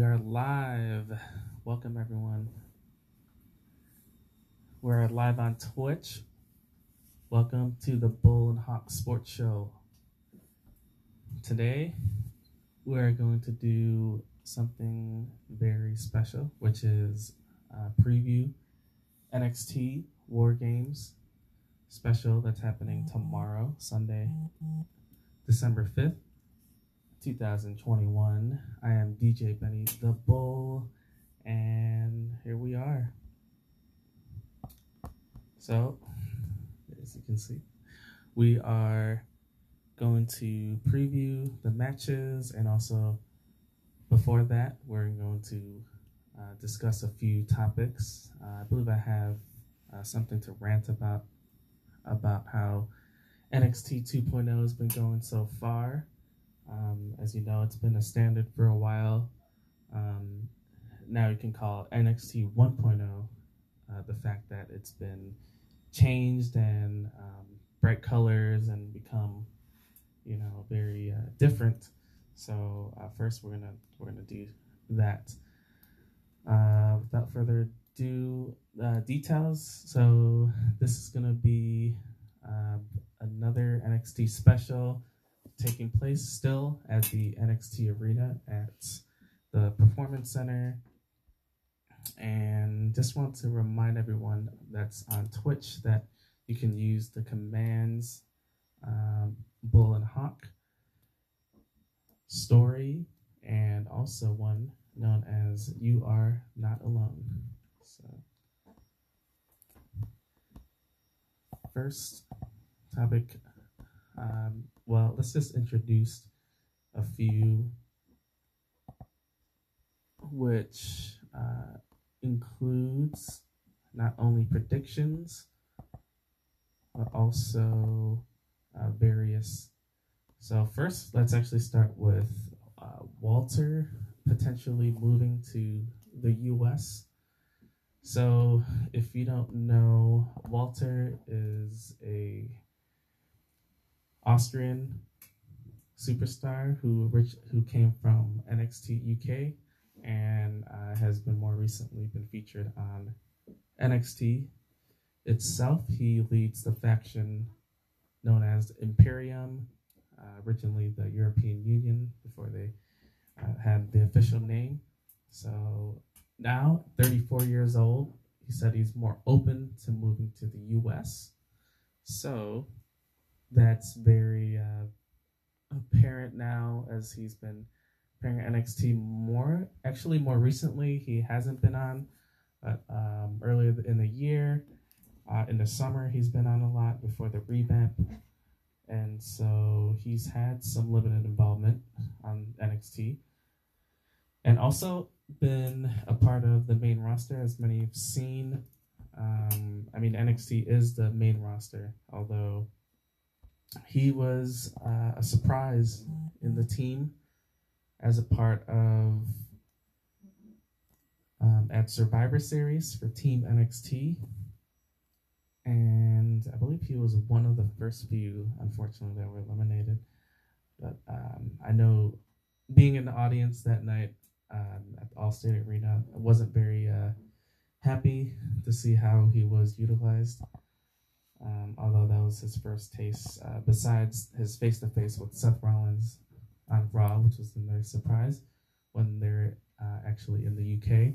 We are live. Welcome, everyone. We're live on Twitch. Welcome to the Bull and Hawk Sports Show. Today, we're going to do something very special, which is a preview NXT War Games special that's happening tomorrow, Sunday, December 5th, 2021. I am DJ Benny the Bull, and here we are. So, as you can see, we are going to preview the matches, and also before that, we're going to uh, discuss a few topics. Uh, I believe I have uh, something to rant about about how NXT 2.0 has been going so far. Um, as you know, it's been a standard for a while. Um, now you can call NXT 1.0 uh, the fact that it's been changed and um, bright colors and become, you know, very uh, different. So uh, first, we're gonna we're gonna do that. Uh, without further ado, uh, details. So this is gonna be uh, another NXT special taking place still at the NXT Arena at the Performance Center. And just want to remind everyone that's on Twitch that you can use the commands um, Bull and Hawk story and also one known as You Are Not Alone. So, first topic, um, well, let's just introduce a few which uh, includes not only predictions but also uh, various. So, first, let's actually start with uh, Walter potentially moving to the US. So, if you don't know, Walter is a Austrian superstar who who came from NXT UK and uh, has been more recently been featured on NXT itself. He leads the faction known as Imperium, uh, originally the European Union before they uh, had the official name. So now, 34 years old, he said he's more open to moving to the US. So that's very uh, apparent now as he's been appearing NXT more. Actually, more recently, he hasn't been on, but um, earlier in the year, uh, in the summer, he's been on a lot before the revamp. And so he's had some limited involvement on NXT. And also been a part of the main roster, as many have seen. Um, I mean, NXT is the main roster, although he was uh, a surprise in the team as a part of um, at Survivor Series for Team NXT. And I believe he was one of the first few, unfortunately, that were eliminated. But um, I know being in the audience that night um, at the Allstate Arena, I wasn't very uh, happy to see how he was utilized. Um, although that was his first taste, uh, besides his face to face with Seth Rollins on Raw, which was a nice surprise when they're uh, actually in the UK.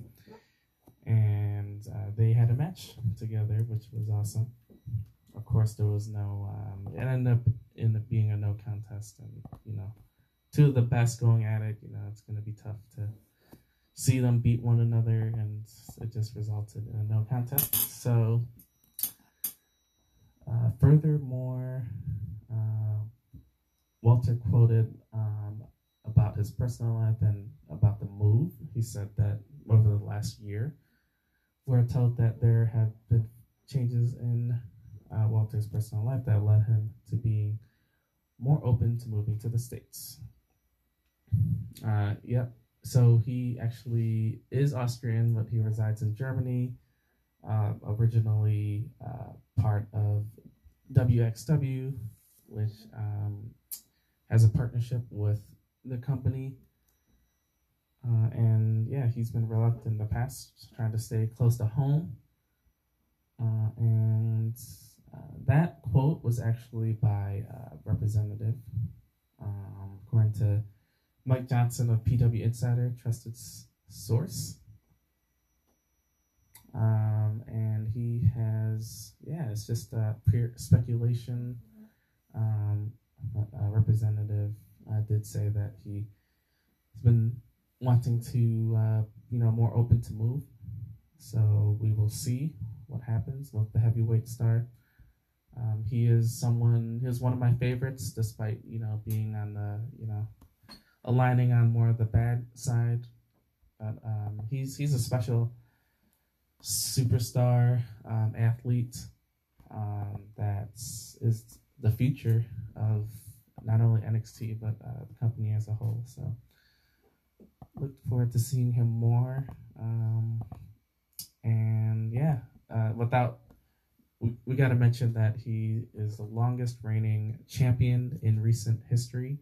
And uh, they had a match together, which was awesome. Of course, there was no, um, it ended up, ended up being a no contest. And, you know, two of the best going at it, you know, it's going to be tough to see them beat one another. And it just resulted in a no contest. So, uh, furthermore, uh, Walter quoted um, about his personal life and about the move. He said that over the last year, we're told that there have been changes in uh, Walter's personal life that led him to being more open to moving to the States. Uh, yep. So he actually is Austrian, but he resides in Germany. Uh, originally uh, part of WXW, which um, has a partnership with the company. Uh, and yeah, he's been reluctant in the past, trying to stay close to home. Uh, and uh, that quote was actually by uh, Representative, um, according to Mike Johnson of PW Insider, trusted source. Um, and he has, yeah, it's just uh, pure speculation. Um, uh, Representative uh, did say that he has been wanting to, uh, you know, more open to move. So we will see what happens with the heavyweight star. Um, he is someone. He was one of my favorites, despite you know being on the you know aligning on more of the bad side. But um, he's he's a special superstar um, athlete um, that is the future of not only NXT but uh, the company as a whole. So look forward to seeing him more. Um, and yeah, uh, without we, we got to mention that he is the longest reigning champion in recent history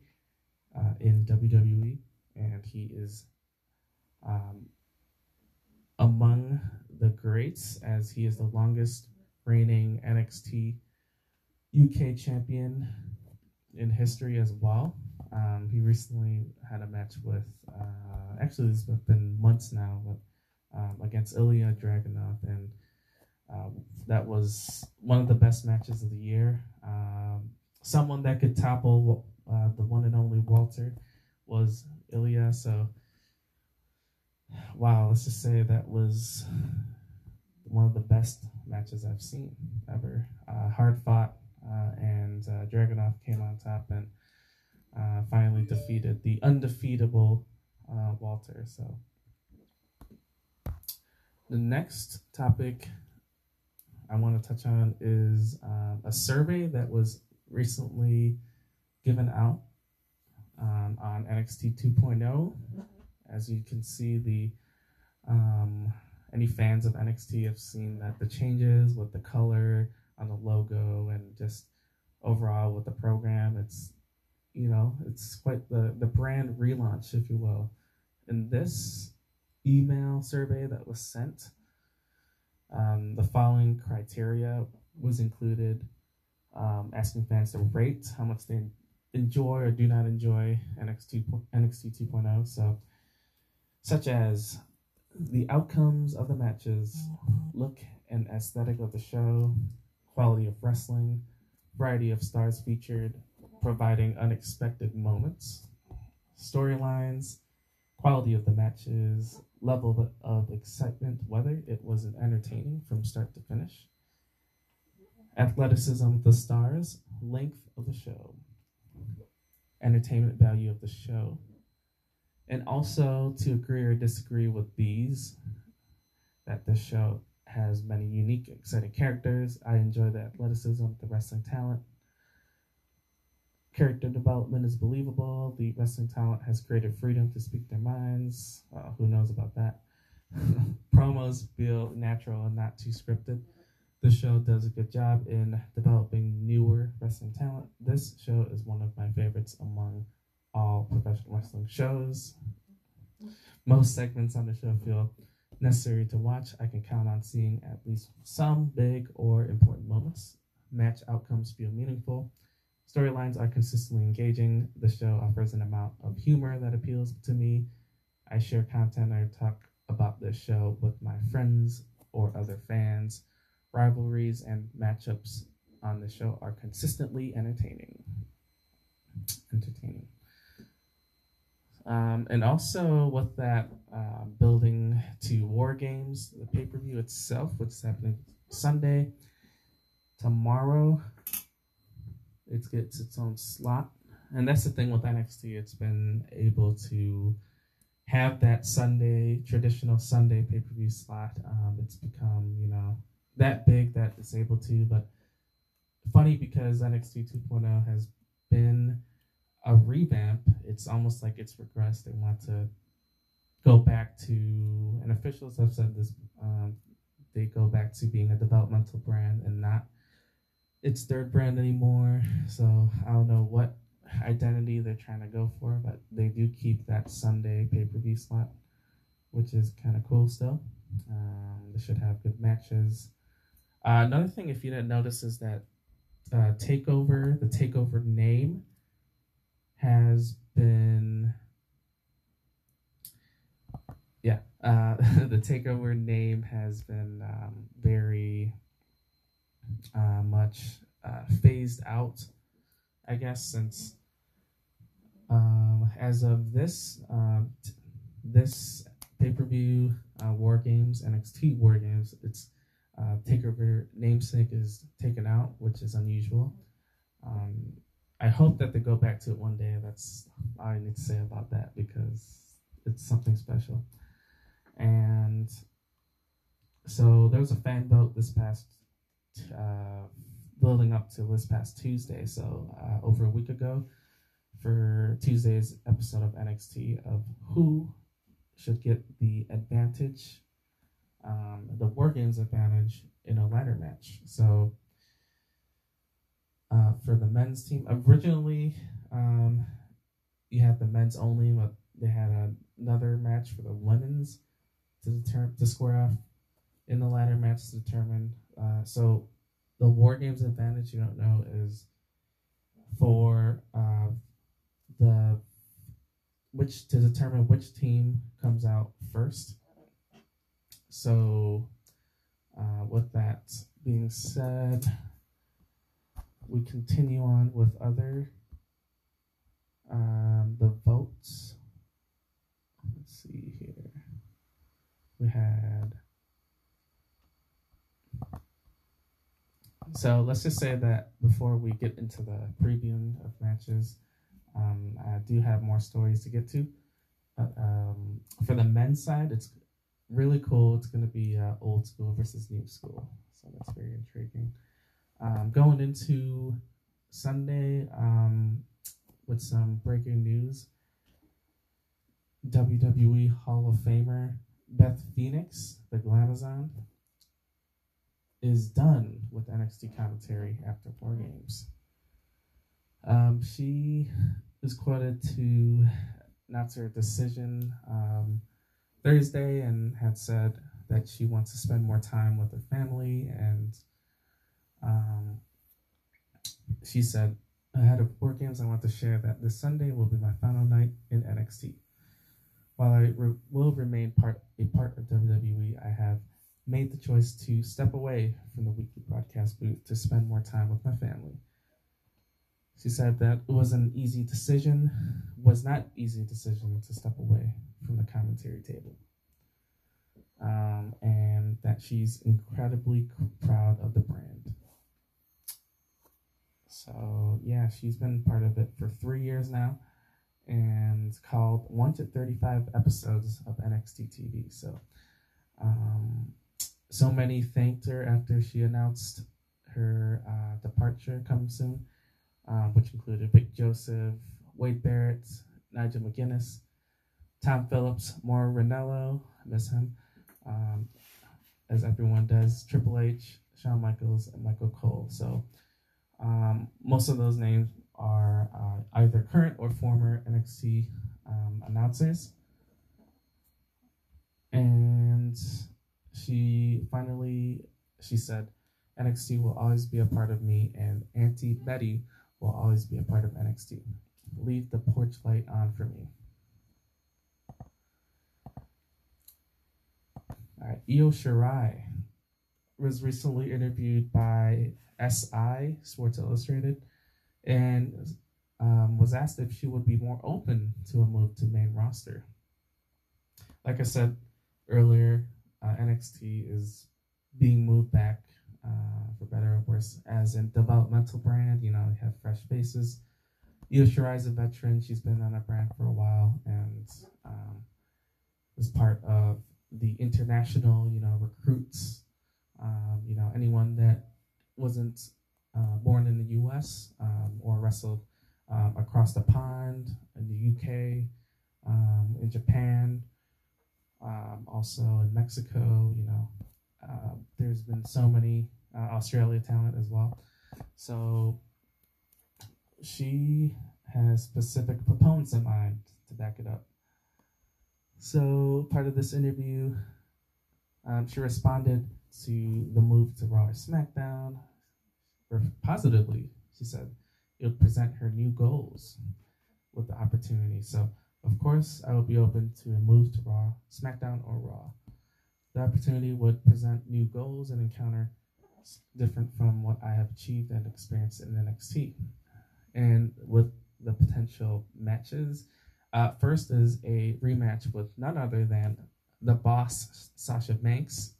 uh, in WWE, and he is um, among the greats as he is the longest reigning NXT UK champion in history as well. Um, he recently had a match with, uh, actually, it's been months now, but um, against Ilya Dragunov, and uh, that was one of the best matches of the year. Um, someone that could topple uh, the one and only Walter was Ilya. So, wow, let's just say that was one of the best matches I've seen ever. Uh, hard fought, uh, and uh, Dragunov came on top and uh, finally defeated the undefeatable uh, Walter. So, the next topic I want to touch on is um, a survey that was recently given out um, on NXT 2.0. As you can see, the um, any fans of NXT have seen that the changes with the color on the logo and just overall with the program, it's you know it's quite the the brand relaunch, if you will. In this email survey that was sent, um, the following criteria was included: um, asking fans to rate how much they enjoy or do not enjoy NXT NXT 2.0. So, such as the outcomes of the matches, mm-hmm. look and aesthetic of the show, quality of wrestling, variety of stars featured, providing unexpected moments, storylines, quality of the matches, level of excitement, whether it was entertaining from start to finish, athleticism of the stars, length of the show, entertainment value of the show, and also to agree or disagree with these that this show has many unique, exciting characters. I enjoy the athleticism, the wrestling talent. Character development is believable. The wrestling talent has creative freedom to speak their minds. Uh, who knows about that? Promos feel natural and not too scripted. The show does a good job in developing newer wrestling talent. This show is one of my favorites among all professional wrestling shows. Most segments on the show feel necessary to watch. I can count on seeing at least some big or important moments. Match outcomes feel meaningful. Storylines are consistently engaging. The show offers an amount of humor that appeals to me. I share content or talk about this show with my friends or other fans. Rivalries and matchups on the show are consistently entertaining. Entertaining. Um, and also with that uh, building to War Games, the pay per view itself, which is happening Sunday, tomorrow, it gets its own slot. And that's the thing with NXT, it's been able to have that Sunday, traditional Sunday pay per view slot. Um, it's become, you know, that big that it's able to. But funny because NXT 2.0 has been a revamp. It's almost like it's regressed. They want to go back to, and officials have said this. Um, they go back to being a developmental brand and not its third brand anymore. So I don't know what identity they're trying to go for, but they do keep that Sunday pay per view slot, which is kind of cool still. Um, they should have good matches. Uh, another thing, if you didn't notice, is that uh, Takeover, the Takeover name, has been. Yeah, uh, the Takeover name has been um, very uh, much uh, phased out, I guess, since um, as of this um, t- this pay per view uh, War Games NXT War Games, it's uh, Takeover namesake is taken out, which is unusual. Um, I hope that they go back to it one day. That's all I need to say about that because it's something special. And so there was a fan vote this past, uh, building up to this past Tuesday. So uh, over a week ago, for Tuesday's episode of NXT of who should get the advantage, um, the War Games advantage in a ladder match. So uh, for the men's team, originally um, you had the men's only, but they had a, another match for the women's to determine to square off in the latter match to determine. Uh, so the War Games advantage, you don't know, is for uh, the which to determine which team comes out first. So, uh, with that being said, we continue on with other um, the votes. Let's see here. We had. So let's just say that before we get into the previewing of matches, um, I do have more stories to get to. But um, for the men's side, it's really cool. It's going to be uh, old school versus new school. So that's very intriguing. Um, going into Sunday um, with some breaking news WWE Hall of Famer Beth Phoenix, the Glamazon, is done with NXT commentary after War Games. Um, she is quoted to announce her decision um, Thursday and had said that she wants to spend more time with her family. And um, she said, ahead of War Games, I want to share that this Sunday will be my final night in NXT. While I re- will remain part a part of WWE, I have made the choice to step away from the weekly broadcast booth to spend more time with my family. She said that it was an easy decision, was not easy decision to step away from the commentary table. Um, and that she's incredibly proud of the brand. So yeah, she's been part of it for three years now, and called one to 35 episodes of NXT TV. So, um, so many thanked her after she announced her uh, departure coming soon um, which included Vic Joseph, Wade Barrett, Nigel McGuinness, Tom Phillips, Mauro Ranallo, miss him, um, as everyone does, Triple H, Shawn Michaels, and Michael Cole. So um, most of those names are uh, either current or former NXT um, announcers. And she finally, she said, NXT will always be a part of me, and Auntie Betty will always be a part of NXT. Leave the porch light on for me. All right, Io Shirai was recently interviewed by SI, Sports Illustrated, and um, was asked if she would be more open to a move to main roster. Like I said earlier, uh, NXT is being moved back uh, for better or worse, as a developmental brand. You know, you have fresh faces. Io is a veteran. She's been on a brand for a while and um, was part of the international, you know, recruits. Um, you know, anyone that wasn't uh, born in the U.S. Um, or wrestled um, across the pond in the U.K., um, in Japan, um, also in Mexico. You know, uh, there's been so many uh, Australia talent as well. So she has specific proponents in mind to back it up. So, part of this interview, um, she responded to the move to Raw or SmackDown, or positively, she said it would present her new goals with the opportunity. So, of course, I would be open to a move to Raw, SmackDown, or Raw. The opportunity would present new goals and encounter different from what I have achieved and experienced in NXT. And with the potential matches, uh, first is a rematch with none other than the boss, Sasha Banks.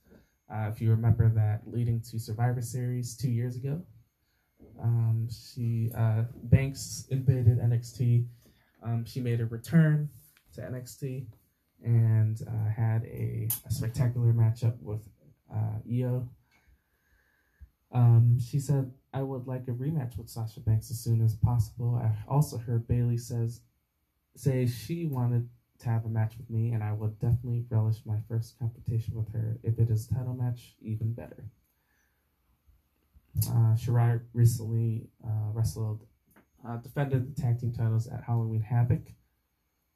Uh, if you remember that leading to Survivor Series two years ago, um, she uh, Banks invaded NXT. Um, she made a return to NXT and uh, had a, a, spectacular matchup with uh, Io. Um, she said, "I would like a rematch with Sasha Banks as soon as possible." I also heard Bayley says say she wanted to have a match with me, and I would definitely relish my first competition with her. If it is title match, even better. Uh, Shirai recently uh, wrestled, uh, defended the tag team titles at Halloween Havoc.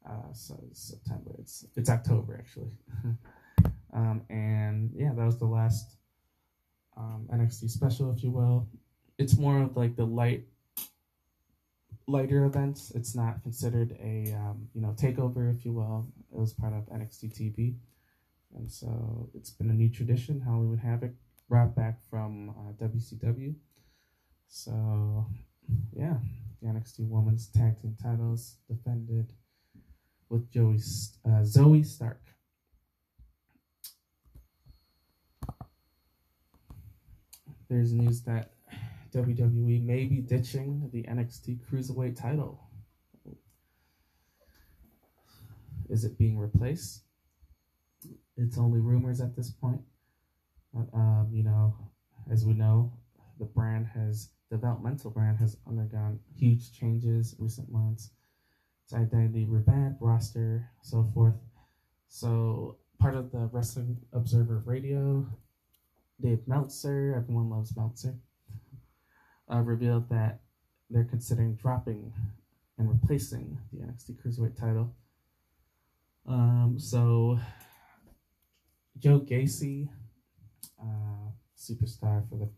Uh, so it's September. It's it's October actually. um, and yeah, that was the last um, NXT special, if you will. It's more of like the light lighter events. It's not considered a um, you know takeover, if you will. It was part of NXT TV, and so it's been a new tradition. Halloween Havoc brought back from uh, WCW. So yeah, the NXT Women's Tag Team titles defended with Joey uh, Zoey Stark. There's news that WWE may be ditching the NXT Cruiserweight title. Is it being replaced? It's only rumors at this point. Um, you know, as we know, the brand has, developmental brand has undergone huge changes recent months. Its identity revamped, roster, so forth. So, part of the Wrestling Observer Radio, Dave Meltzer, everyone loves Meltzer uh, revealed that they're considering dropping and replacing the NXT Cruiserweight title. Um, so, Joe Gacy, uh, superstar for the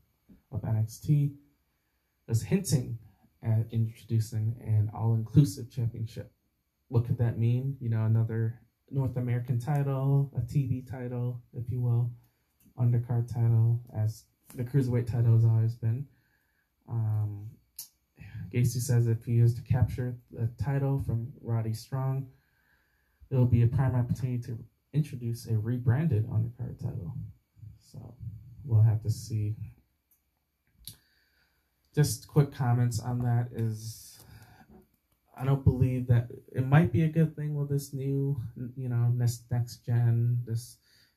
of NXT, was hinting at introducing an all-inclusive championship. What could that mean? You know, another North American title, a TV title, if you will, undercard title, as the cruiserweight title has always been. Um, Gacy says if he is to capture the title from Roddy Strong, it will be a prime opportunity to introduce a rebranded undercard title. So we'll have to see. Just quick comments on that is I don't believe that it might be a good thing with this new, you know, next next gen, this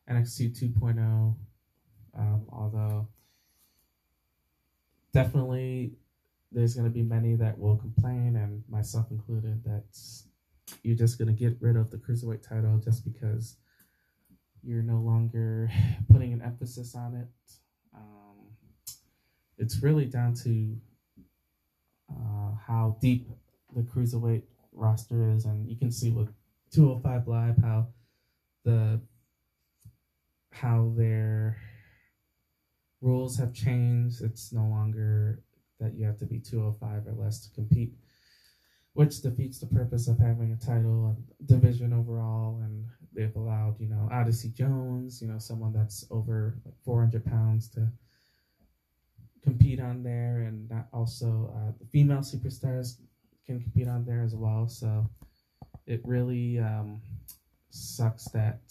NXT 2.0. Um, although definitely there's going to be many that will complain, and myself included, that you're just going to get rid of the cruiserweight title just because you're no longer putting an emphasis on it. Um, it's really down to uh, how deep the cruiserweight roster is, and you can see with 205 Live how the how their rules have changed. It's no longer that you have to be 205 or less to compete, which defeats the purpose of having a title and division overall. And they've allowed, you know, Odyssey Jones, you know, someone that's over like 400 pounds to compete on there, and also uh, the female superstars can compete on there as well. So it really um, sucks that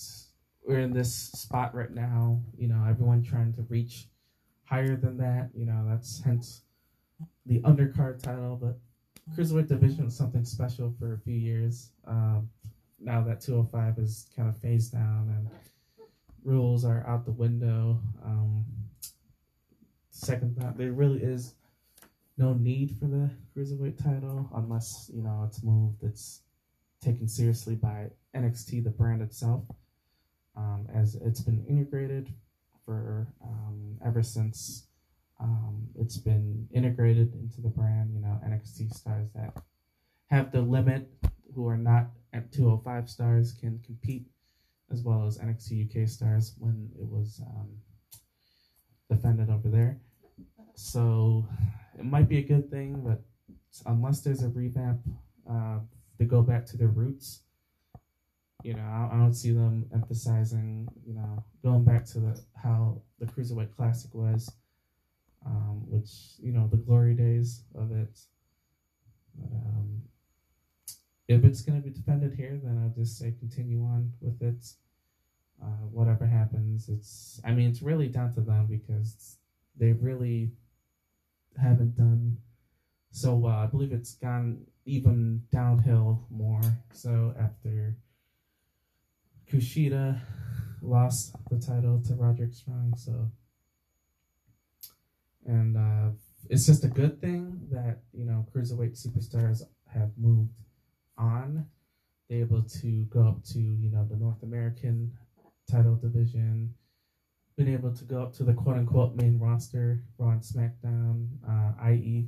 we're in this spot right now. You know, everyone trying to reach higher than that. You know, that's hence the undercard title. But cruiserweight division was something special for a few years. Um, now that 205 is kind of phased down and rules are out the window. Um, second thought, there really is no need for the cruiserweight title unless you know it's moved. It's taken seriously by NXT, the brand itself, um, as it's been integrated for um, ever since um, it's been integrated into the brand. You know, NXT stars that have the limit who are not at 205 stars can compete as well as NXT UK stars when it was um, defended over there. So it might be a good thing, but unless there's a revamp uh, to go back to their roots, you know, I, don't see them emphasizing, you know, going back to the how the Cruiserweight Classic was, um, which you know the glory days of it. But um, if it's going to be defended here, then I'll just say continue on with it. Uh, whatever happens, it's I mean it's really down to them because they really haven't done so well. I believe it's gone even downhill more. So after Kushida lost the title to Roderick Strong, so and uh, it's just a good thing that you know cruiserweight superstars have moved on. They're able to go up to you know the North American title division, been able to go up to the quote unquote main roster, Raw and SmackDown, uh, i.e.,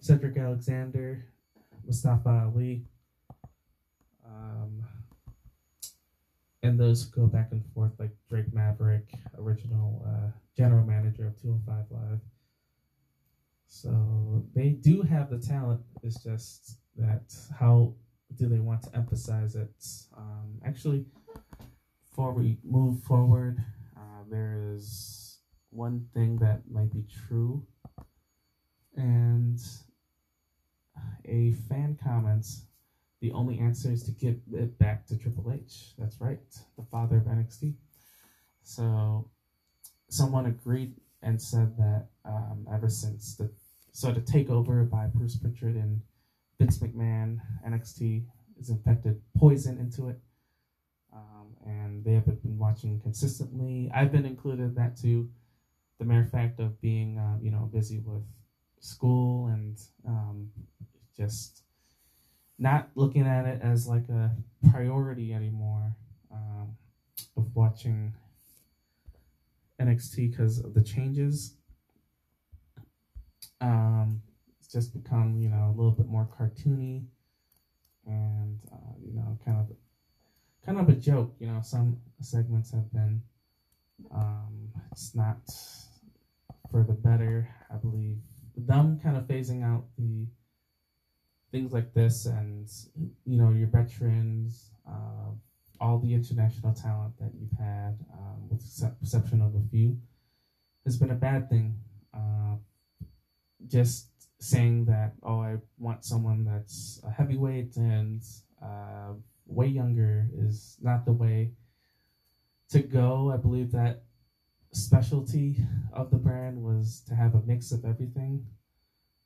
Cedric Alexander, Mustafa Ali, um, and those go back and forth like Drake Maverick, original uh, general manager of 205 Live. So they do have the talent. It's just that how do they want to emphasize it? Um, actually, before we move forward, uh, there is one thing that might be true, and a fan comments the only answer is to give it back to Triple H. That's right, the father of NXT. So someone agreed and said that um, ever since the sort of takeover by Bruce Pritchard and Vince McMahon, NXT is infected poison into it. Um, and they have been watching consistently. I've been included in that too. The mere fact of being, uh, you know, busy with school and um, just not looking at it as like a priority anymore um, of watching NXT because of the changes. Um, it's just become you know a little bit more cartoony and uh, you know kind of kind of a joke. You know some segments have been um, it's not for the better. I believe them kind of phasing out the things like this and you know your veterans uh, all the international talent that you've had um, with the exception of a few has been a bad thing. Uh, just saying that oh i want someone that's a heavyweight and uh, way younger is not the way to go. I believe that specialty of the brand was to have a mix of everything.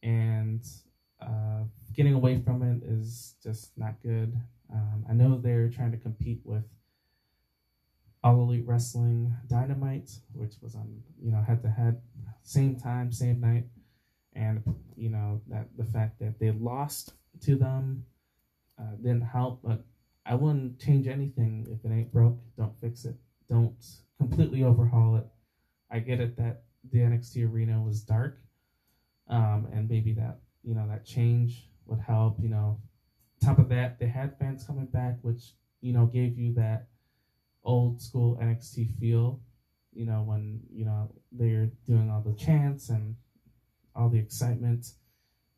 And getting away from it is just not good. Um, I know they're trying to compete with All Elite Wrestling Dynamite, which was on you know head to head, same time, same night, and you know that the fact that they lost to them uh, didn't help. But I wouldn't change anything if it ain't broke. Don't fix it. Don't completely overhaul it. I get it that the NXT arena was dark, um, and maybe that you know that change would help. You know, top of that, they had fans coming back, which you know gave you that old school NXT feel. You know, when you know they're doing all the chants and all the excitement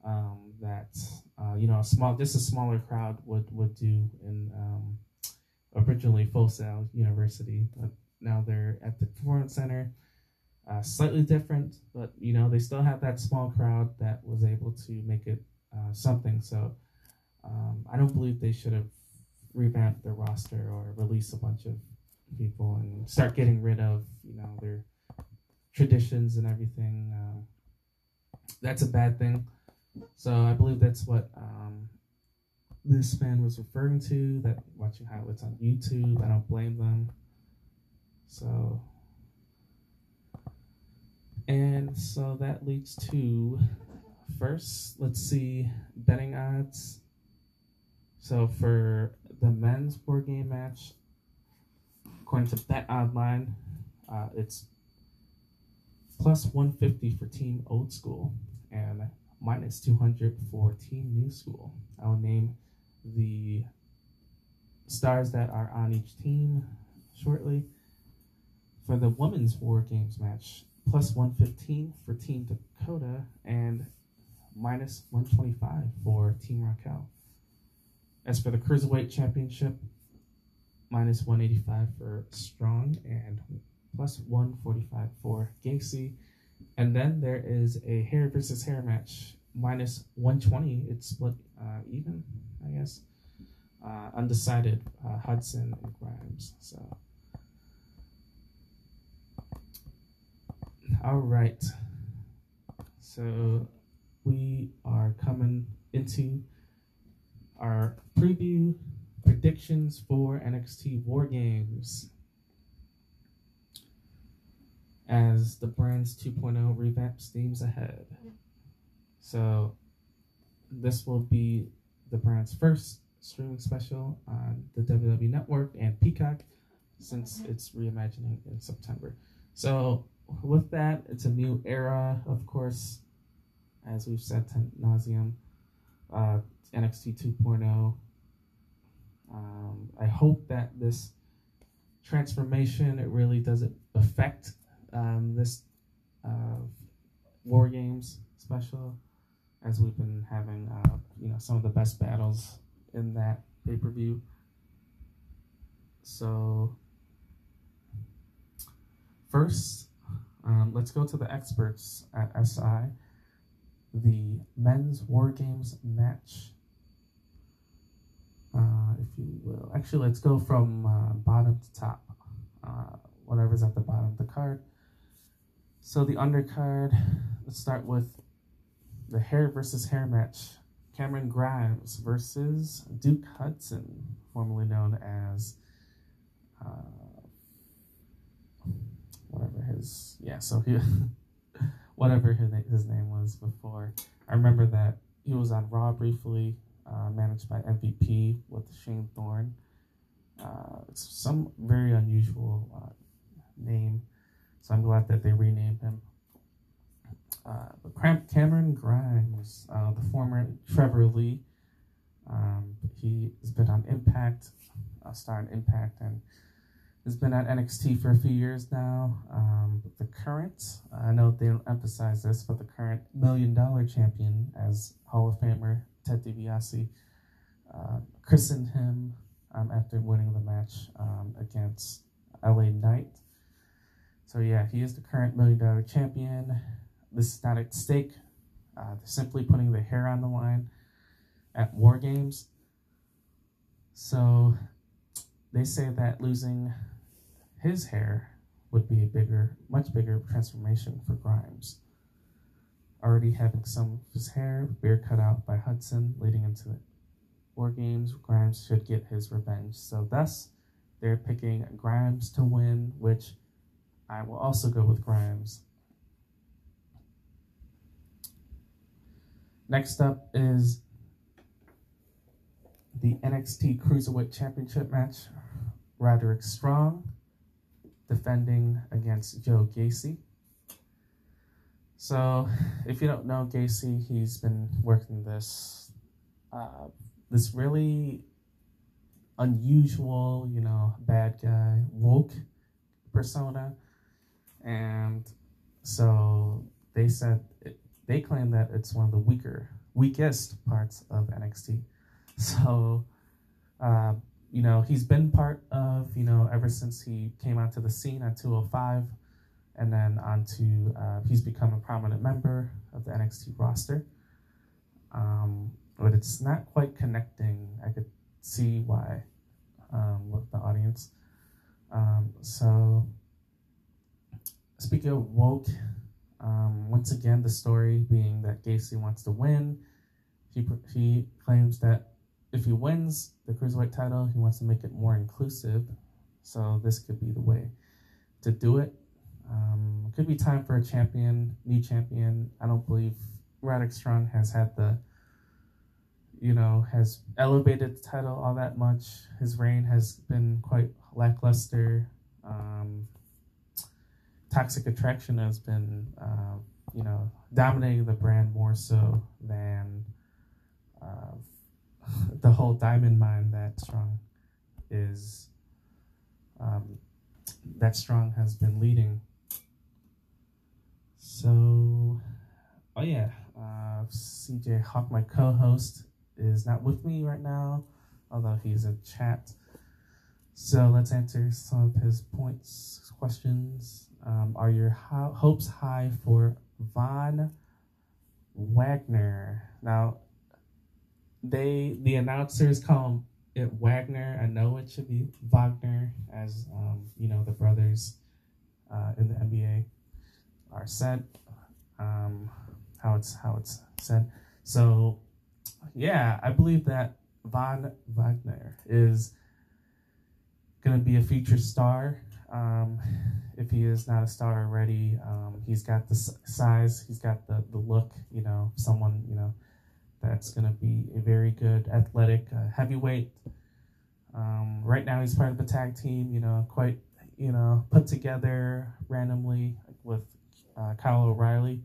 um, that uh, you know a small, just a smaller crowd would would do in um, originally Full Sail University, but now they're at the Performance Center uh, slightly different, but you know they still have that small crowd that was able to make it uh, something. So um, I don't believe they should have revamped their roster or released a bunch of people and start getting rid of you know their traditions and everything. Uh, that's a bad thing. So I believe that's what um, this fan was referring to. That watching highlights on YouTube, I don't blame them. So and so that leads to first, let's see betting odds. So for the men's War Games match, according to Bet Online, uh, it's plus 150 for Team Old School and minus 200 for Team New School. I will name the stars that are on each team shortly. For the women's War Games match, plus 115 for Team Dakota and minus 125 for Team Raquel. As for the Cruiserweight Championship, minus 185 for Strong and plus 145 for Gacy. And then there is a hair versus hair match, minus 120. It's split uh, even, I guess. Uh, undecided, uh, Hudson and Grimes. So, all right. So we are coming into our preview predictions for NXT War Games as the brand's 2.0 revamp steams ahead. So, this will be the brand's first streaming special on the WWE Network and Peacock since mm-hmm. it's reimagining in September. So, with that, it's a new era, of course, as we've said to nauseum. Uh, NXT 2.0. Um, I hope that this transformation it really doesn't affect um, this uh, War Games special, as we've been having uh, you know some of the best battles in that pay per view. So first, um, let's go to the experts at SI. The men's War Games match uh, if you will. Actually, let's go from uh, bottom to top, uh, whatever's at the bottom of the card. So the undercard, let's start with the hair versus hair match. Cameron Grimes versus Duke Hudson, formerly known as uh, whatever his yeah. So he whatever his, name was before. I remember that he was on Raw briefly uh, managed by MVP with Shane Thorne. Uh, some very unusual uh, name, so I'm glad that they renamed him. Uh, but Cameron Grimes, uh, the former Trevor Lee, um, he has been on Impact, uh, star on Impact, and has been at NXT for a few years now. Um, the current, I know they don't emphasize this, but the current million dollar champion as Hall of Famer Ted DiBiase uh, christened him um, after winning the match um, against LA Knight. So yeah, he is the current million dollar champion. This is not at stake. Uh, they're simply putting the hair on the line at War Games. So they say that losing his hair would be a bigger, much bigger transformation for Grimes already having some of his hair beard cut out by Hudson leading into the War Games. Grimes should get his revenge. So thus, they're picking Grimes to win, which I will also go with Grimes. Next up is the NXT Cruiserweight Championship match. Roderick Strong defending against Joe Gacy. So, if you don't know Gacy, he's been working this uh, this really unusual, you know, bad guy, woke persona, and so they said it, they claim that it's one of the weaker, weakest parts of NXT. So, uh, you know, he's been part of, you know, ever since he came onto the scene at 205 and then on to uh, he's become a prominent member of the NXT roster. Um, but it's not quite connecting. I could see why um, with the audience. Um, so, speaking of woke, um, once again, the story being that Gacy wants to win. He, he claims that if he wins the Cruiserweight title, he wants to make it more inclusive. So, this could be the way to do it. Um, could be time for a champion, new champion. I don't believe Roderick Strong has had the, you know, has elevated the title all that much. His reign has been quite lackluster. Um, Toxic Attraction has been uh, you know, dominating the brand more so than uh, the whole diamond mine that Strong is um, that Strong has been leading. So, oh yeah, uh, CJ Hawk, my co-host, is not with me right now, although he's in chat. So let's answer some of his points, questions. Um, are your ho- hopes high for Von Wagner? Now, they the announcers call it Wagner. I know it should be Wagner, as um, you know the brothers uh, in the NBA are said. Um, how it's how it's said. So, yeah, I believe that Von Wagner is going to be a future star. Um, if he is not a star already, um, he's got the size, he's got the, the look, you know, someone, you know, that's going to be a very good athletic uh, heavyweight. Um, right now, he's part of the tag team, you know, quite, you know, put together randomly with uh, Kyle O'Reilly.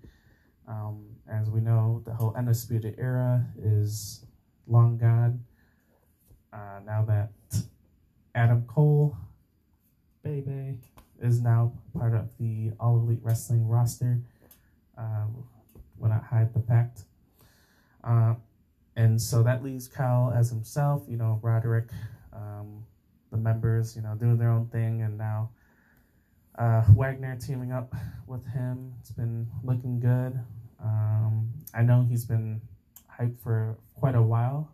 Um, as we know, the whole Undisputed era is long gone. Uh, now that Adam Cole, baby, is now part of the All Elite Wrestling roster. Um, will not hide the fact. Uh, and so that leaves Kyle as himself, you know, Roderick, um, the members, you know, doing their own thing, and now uh, Wagner teaming up with him. It's been looking good. Um, I know he's been hyped for quite a while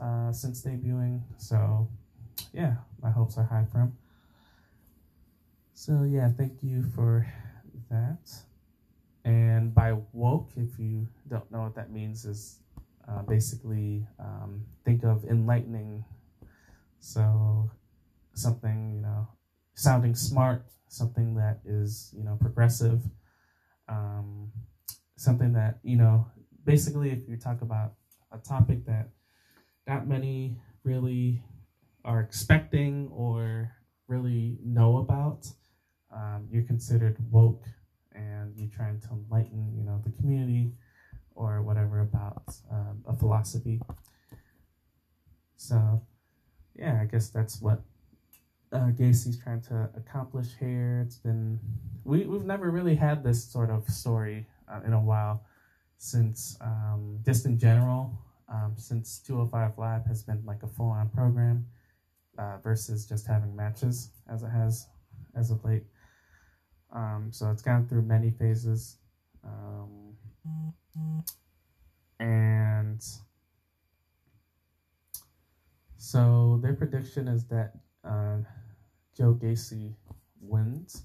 uh, since debuting, so yeah, my hopes are high for him. So yeah, thank you for that. And by woke, if you don't know what that means, is uh, basically um, think of enlightening. So something you know, sounding smart, something that is you know progressive, um, something that you know, basically if you talk about a topic that not many really are expecting or really know about, um, you're considered woke and you're trying to enlighten, you know, the community or whatever about um, a philosophy. So, yeah, I guess that's what uh, Gacy's trying to accomplish here. It's been we we've never really had this sort of story uh, in a while since um, just in general um, since 205 Live has been like a full on program uh, versus just having matches as it has as of late. Um, so it's gone through many phases. Um, and so their prediction is that uh, Joe Gacy wins.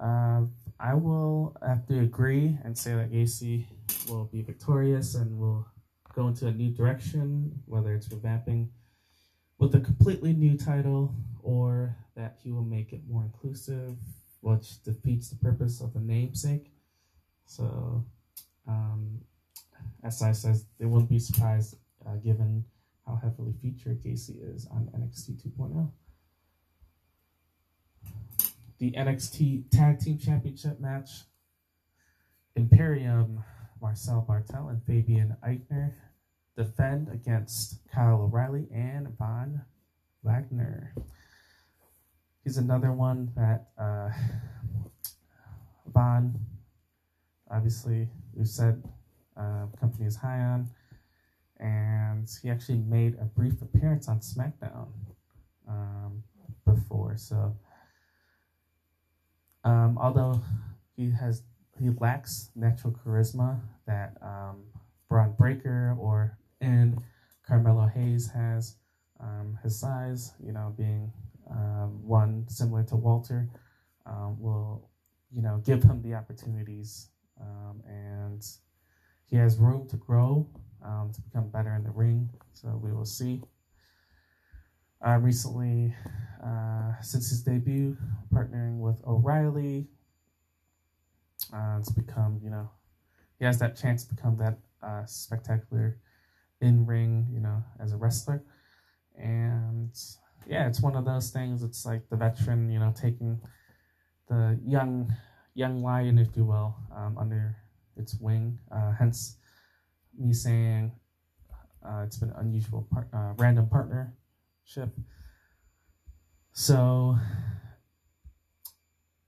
Uh, I will have to agree and say that Gacy will be victorious and will go into a new direction, whether it's revamping with a completely new title or that he will make it more inclusive, which defeats the purpose of the namesake. So, um, SI says they will not be surprised uh, given how heavily featured Gacy is on NXT 2.0. The NXT Tag Team Championship match Imperium, Marcel Barthel, and Fabian Aichner defend against Kyle O'Reilly and Von Wagner. He's another one that uh, Von, obviously, we said uh, company is high on, and he actually made a brief appearance on SmackDown um, before. So, um, although he has he lacks natural charisma that um, Bron Breakker or and Carmelo Hayes has um, his size, you know, being um, one similar to Walter, um, will, you know, give him the opportunities. Um, and he has room to grow, um, to become better in the ring. So we will see. Uh, recently, uh, since his debut, partnering with O'Reilly, uh, it's become, you know, he has that chance to become that uh, spectacular in ring, you know, as a wrestler. And yeah, it's one of those things. It's like the veteran, you know, taking the young young lion, if you will, um, under its wing. Uh, hence, me saying uh, it's been an unusual par- uh, random partnership. So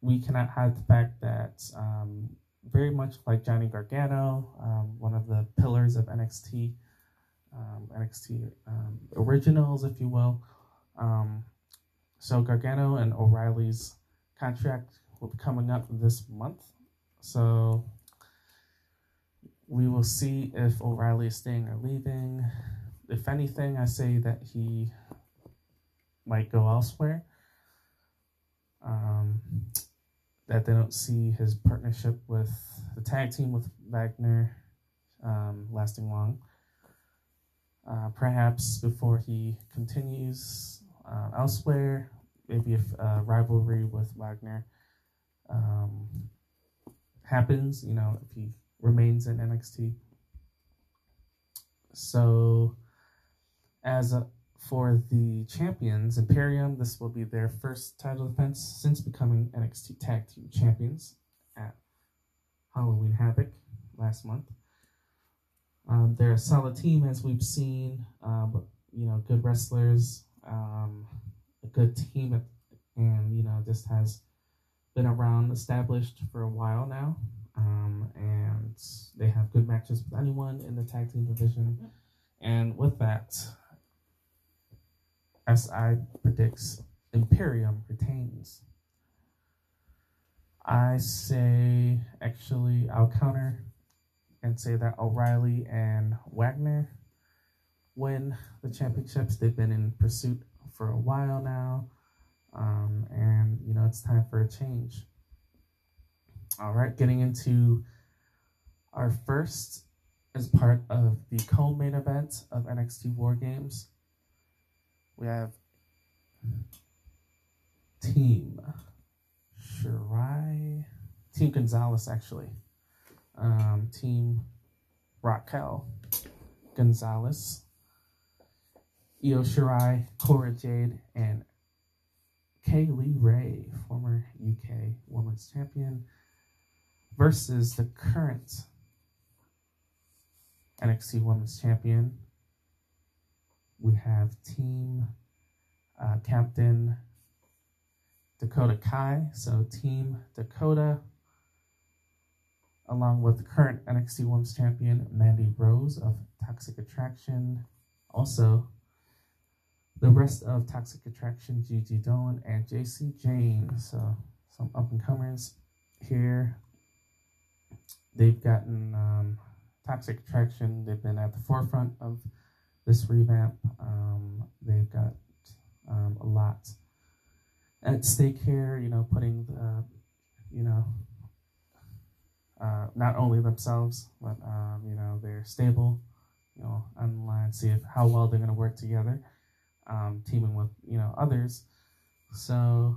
we cannot hide the fact that um, very much like Johnny Gargano, um, one of the pillars of NXT, um, NXT um, originals, if you will. Um, so Gargano and O'Reilly's contract will be coming up this month. So we will see if O'Reilly is staying or leaving. If anything, I say that he might go elsewhere. Um, that they don't see his partnership with the tag team with Wagner um, lasting long. Uh, perhaps before he continues uh, elsewhere, maybe if a rivalry with Wagner um, happens, you know, if he remains in NXT. So, as a, for the champions, Imperium, this will be their first title defense since becoming NXT Tag Team Champions at Halloween Havoc last month. Um, they're a solid team, as we've seen. Um, you know, good wrestlers, um, a good team, and you know, just has been around, established for a while now. Um, and they have good matches with anyone in the tag team division. And with that, SI predicts Imperium retains. I say, actually, I'll counter and say that O'Reilly and Wagner win the championships. They've been in pursuit for a while now. Um, and, you know, it's time for a change. All right, getting into our first as part of the co-main event of NXT War Games. We have Team Shirai, Team Gonzalez actually, um, Team Raquel Gonzalez, Io Shirai, Cora Jade, and Kay Lee Ray, former UK Women's Champion, versus the current NXT Women's Champion. We have Team uh, Captain Dakota Kai, so Team Dakota, along with current NXT Women's Champion Mandy Rose of Toxic Attraction. Also, the rest of Toxic Attraction, Gigi Dolin and Jacy Jayne. So, some up and comers here. They've gotten um, Toxic Attraction, they've been at the forefront of this revamp. Um, they've got um, a lot at stake here, you know, putting the, you know, uh, not only themselves, but, um, you know, their stable, you know, on the line, see if, how well they're going to work together, um, teaming with, you know, others. So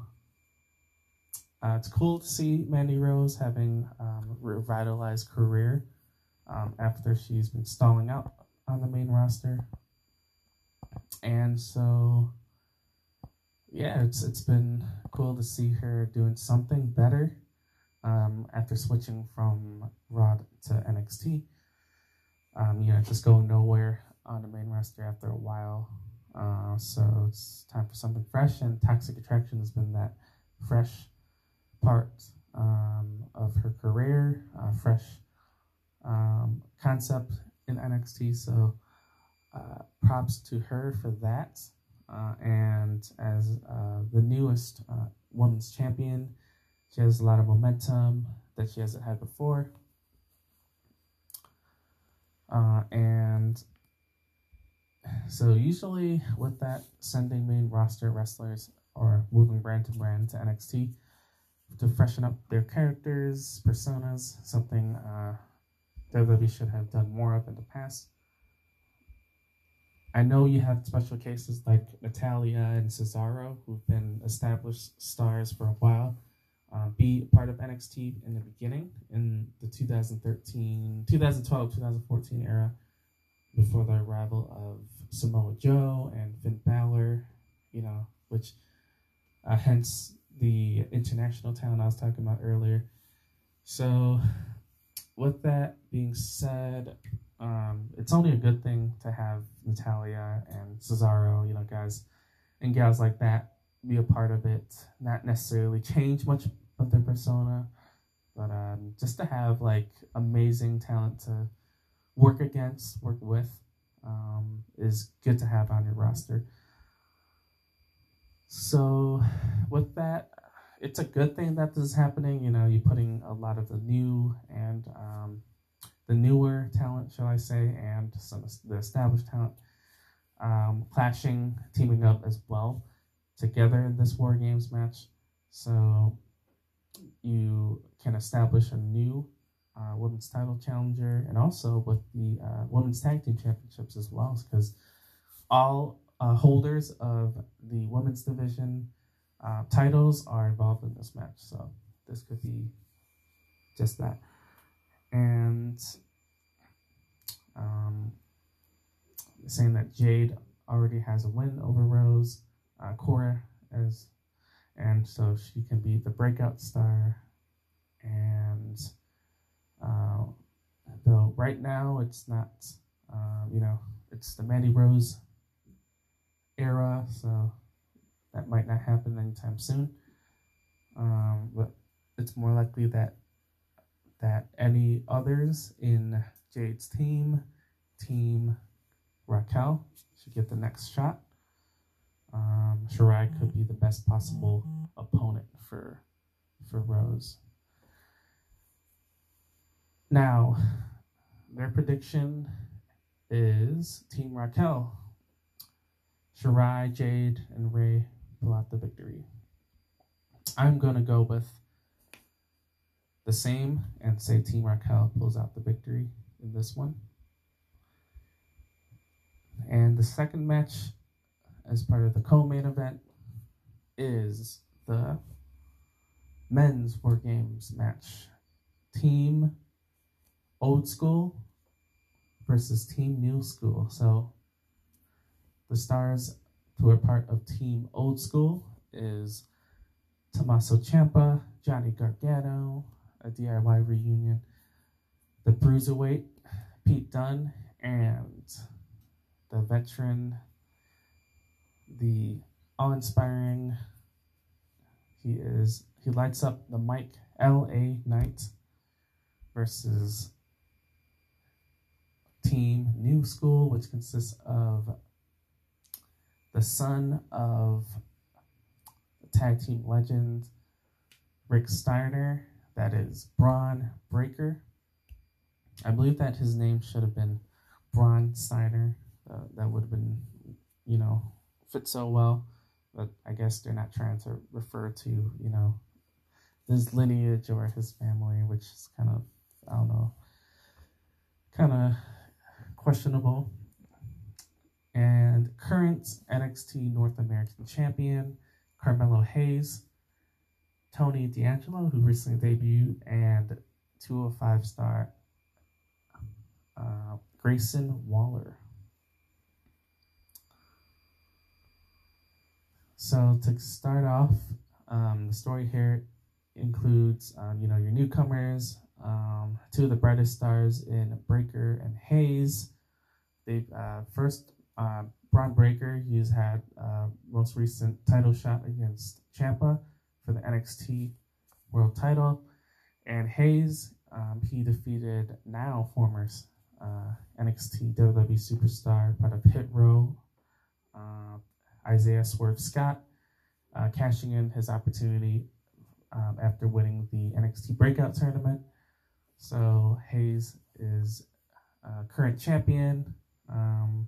uh, it's cool to see Mandy Rose having um, revitalized career um, after she's been stalling out on the main roster. And so, yeah, it's it's been cool to see her doing something better um, after switching from Raw to NXT. Um, you know, just going nowhere on the main roster after a while. Uh, so it's time for something fresh, and Toxic Attraction has been that fresh part um, of her career, uh, fresh um, concept in NXT. So uh, props to her for that. Uh, and as uh, the newest women's champion, she has a lot of momentum that she hasn't had before. And so usually with that sending main roster wrestlers or moving brand to brand to NXT to freshen up their characters, personas, something uh, WWE should have done more of in the past. I know you have special cases like Natalya and Cesaro, who've been established stars for a while, uh, be part of NXT in the beginning, in the 2013, 2012, 2014 era, before the arrival of Samoa Joe and Finn Balor, you know, which uh, hence the international talent I was talking about earlier. So, with that being said, um, it's only a good thing to have Natalya and Cesaro, you know, guys and gals like that be a part of it. Not necessarily change much of their persona, but um, just to have like amazing talent to work against, work with, um, is good to have on your roster. So, with that, it's a good thing that this is happening. You know, you're putting a lot of the new and um, the newer talent, shall I say, and some of the established talent um, clashing, teaming up as well together in this War Games match. So you can establish a new uh, women's title challenger and also with the uh, women's tag team championships as well, because all uh, holders of the women's division uh, titles are involved in this match. So this could be just that. And um, saying that Jade already has a win over Rose, uh, Cora as, and so she can be the breakout star. And though right now it's not, uh, you know, it's the Mandy Rose era, so that might not happen anytime soon. Um, but it's more likely that that any others in Jade's team, team Raquel, should get the next shot. Um, Shirai could be the best possible opponent for for Rose. Now, their prediction is Team Raquel. Shirai, Jade, and Ray pull out the victory. I'm going to go with the same and say Team Raquel pulls out the victory in this one. And the second match, as part of the co main event, is the men's War Games match. Team Old School versus Team New School. So the stars who are part of Team Old School is Tommaso Ciampa, Johnny Gargano, a DIY reunion, the Bruiserweight, Pete Dunne, and the veteran, the awe-inspiring. He is he lights up the mic. L.A. Knight versus Team New School, which consists of the son of tag team legend Rick Steiner, that is Bron Breakker. I believe that his name should have been Braun Steiner uh, that would have been, you know, fit so well. But I guess they're not trying to refer to, you know, his lineage or his family, which is kind of, I don't know, kind of questionable. And current NXT North American champion, Carmelo Hayes, Tony D'Angelo, who recently debuted, and 205 star uh, Grayson Waller. So to start off, um, the story here includes, um, you know, your newcomers, um, two of the brightest stars in Breakker and Hayes. They've uh, first uh, Bron Breakker, he's had uh, most recent title shot against Ciampa for the NXT World Title, and Hayes, um, he defeated now former uh, NXT WWE superstar, part of Hit Row, uh, Isaiah Swerve Scott, uh, cashing in his opportunity um, after winning the NXT Breakout Tournament. So Hayes is current champion. Um,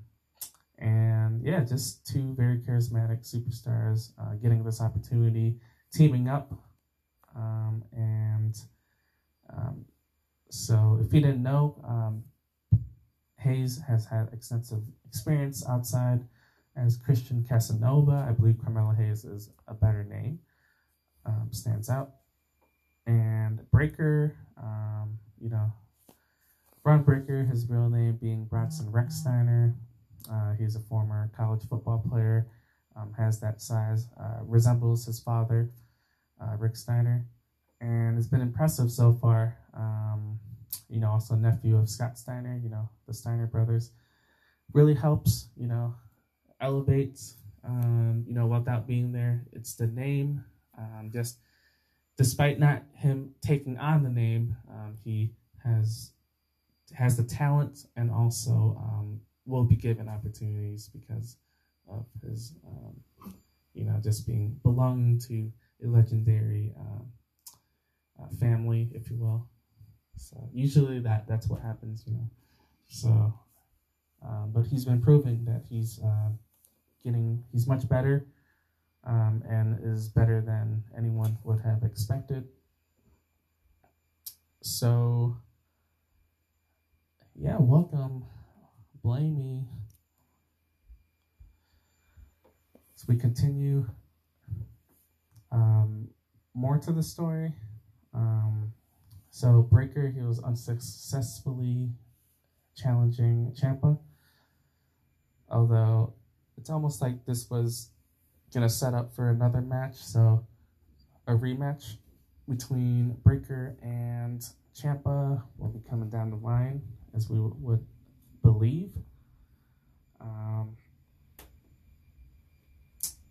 and yeah, just two very charismatic superstars uh, getting this opportunity, teaming up. Um, and um, so, if you didn't know, um, Hayes has had extensive experience outside as Christian Casanova. I believe Carmelo Hayes is a better name, um, stands out. And Breakker, um, you know, Bron Breakker, his real name being Bronson Recksteiner. Uh, he's a former college football player, um, has that size, uh, resembles his father, uh, Rick Steiner. and it's been impressive so far. Um, you know, also nephew of Scott Steiner, you know, the Steiner brothers, really helps, you know, elevates, um, you know, without being there. It's the name, um, just despite not him taking on the name, um, he has has the talent and also um, will be given opportunities because of his, um, you know, just being belonging to a legendary um, uh, family, if you will. So usually that that's what happens, you know. So, um, but he's been proving that he's uh, getting he's much better um, and is better than anyone would have expected. So, yeah, welcome, Blamey. So we continue. Um, more to the story. Um, so Breakker, he was unsuccessfully challenging Ciampa, Although it's almost like this was gonna set up for another match, so a rematch between Breakker and Ciampa will be coming down the line, as we would believe. Um,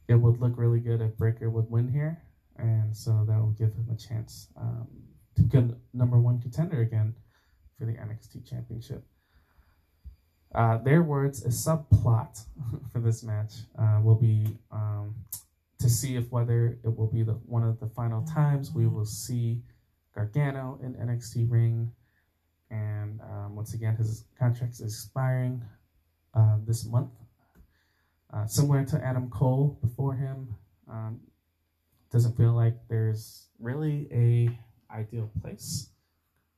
it would look really good if Breakker would win here, and so that will give him a chance um, to get number one contender again for the NXT Championship. Uh, their words, a subplot for this match uh, will be um, to see if whether it will be the one of the final times we will see Gargano in NXT ring, and um, once again his contract is expiring uh, this month. Uh, similar to Adam Cole before him, um, doesn't feel like there's really a ideal place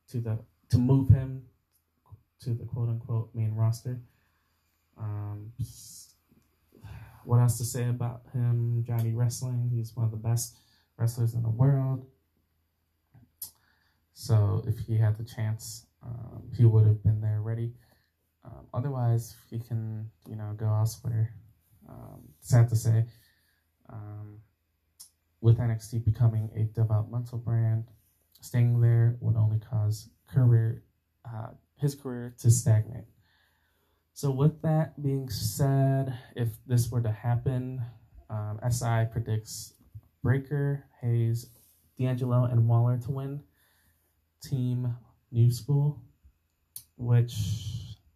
to the to move him to the quote unquote main roster. Um, what else to say about him? Johnny Wrestling. He's one of the best wrestlers in the world. So if he had the chance, um, he would have been there ready. Um, otherwise, he can, you know, go elsewhere. Um, sad to say, um, with NXT becoming a developmental brand, staying there would only cause career uh, his career to stagnate. So, with that being said, if this were to happen, um, SI predicts Breakker, Hayes, D'Angelo, and Waller to win. Team New School, which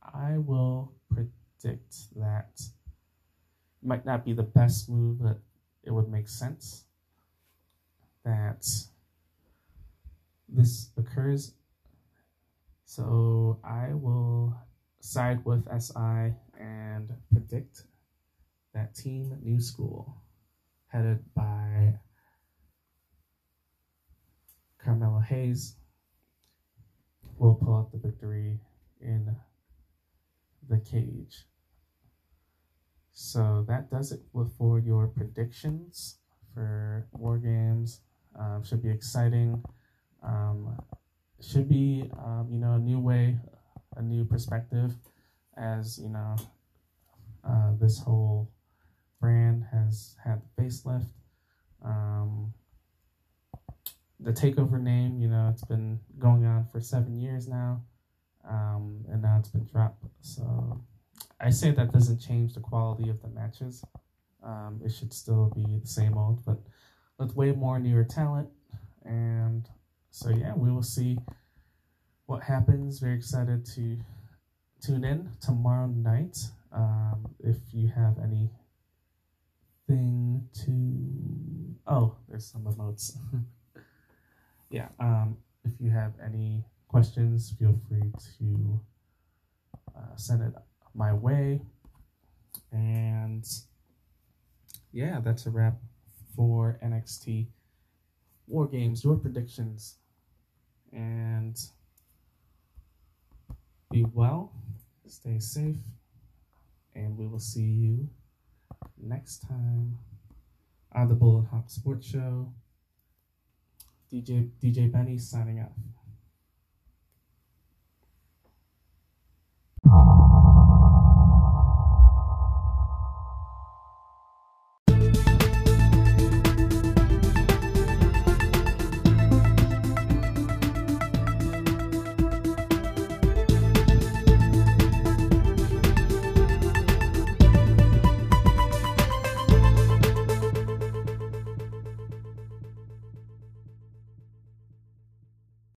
I will predict that might not be the best move, but it would make sense that this occurs. So I will side with SI and predict that Team New School, headed by Carmelo Hayes, will pull out the victory in the cage. So that does it for your predictions for War Games. Um, should be exciting. Um, should be um, you know a new way, a new perspective, as you know uh, this whole brand has had the facelift. Um, the takeover name, you know, it's been going on for seven years now, um, and now it's been dropped. So I say that doesn't change the quality of the matches. Um, it should still be the same old, but with way more newer talent and so yeah, we will see what happens. Very excited to tune in tomorrow night. Um, if you have anything to, oh, there's some emotes. yeah. Um, if you have any questions, feel free to uh, send it my way. And yeah, that's a wrap for NXT War Games. Your predictions and be well, stay safe, and we will see you next time on the Bull and Hawk Sports Show. DJ DJ Benny signing off.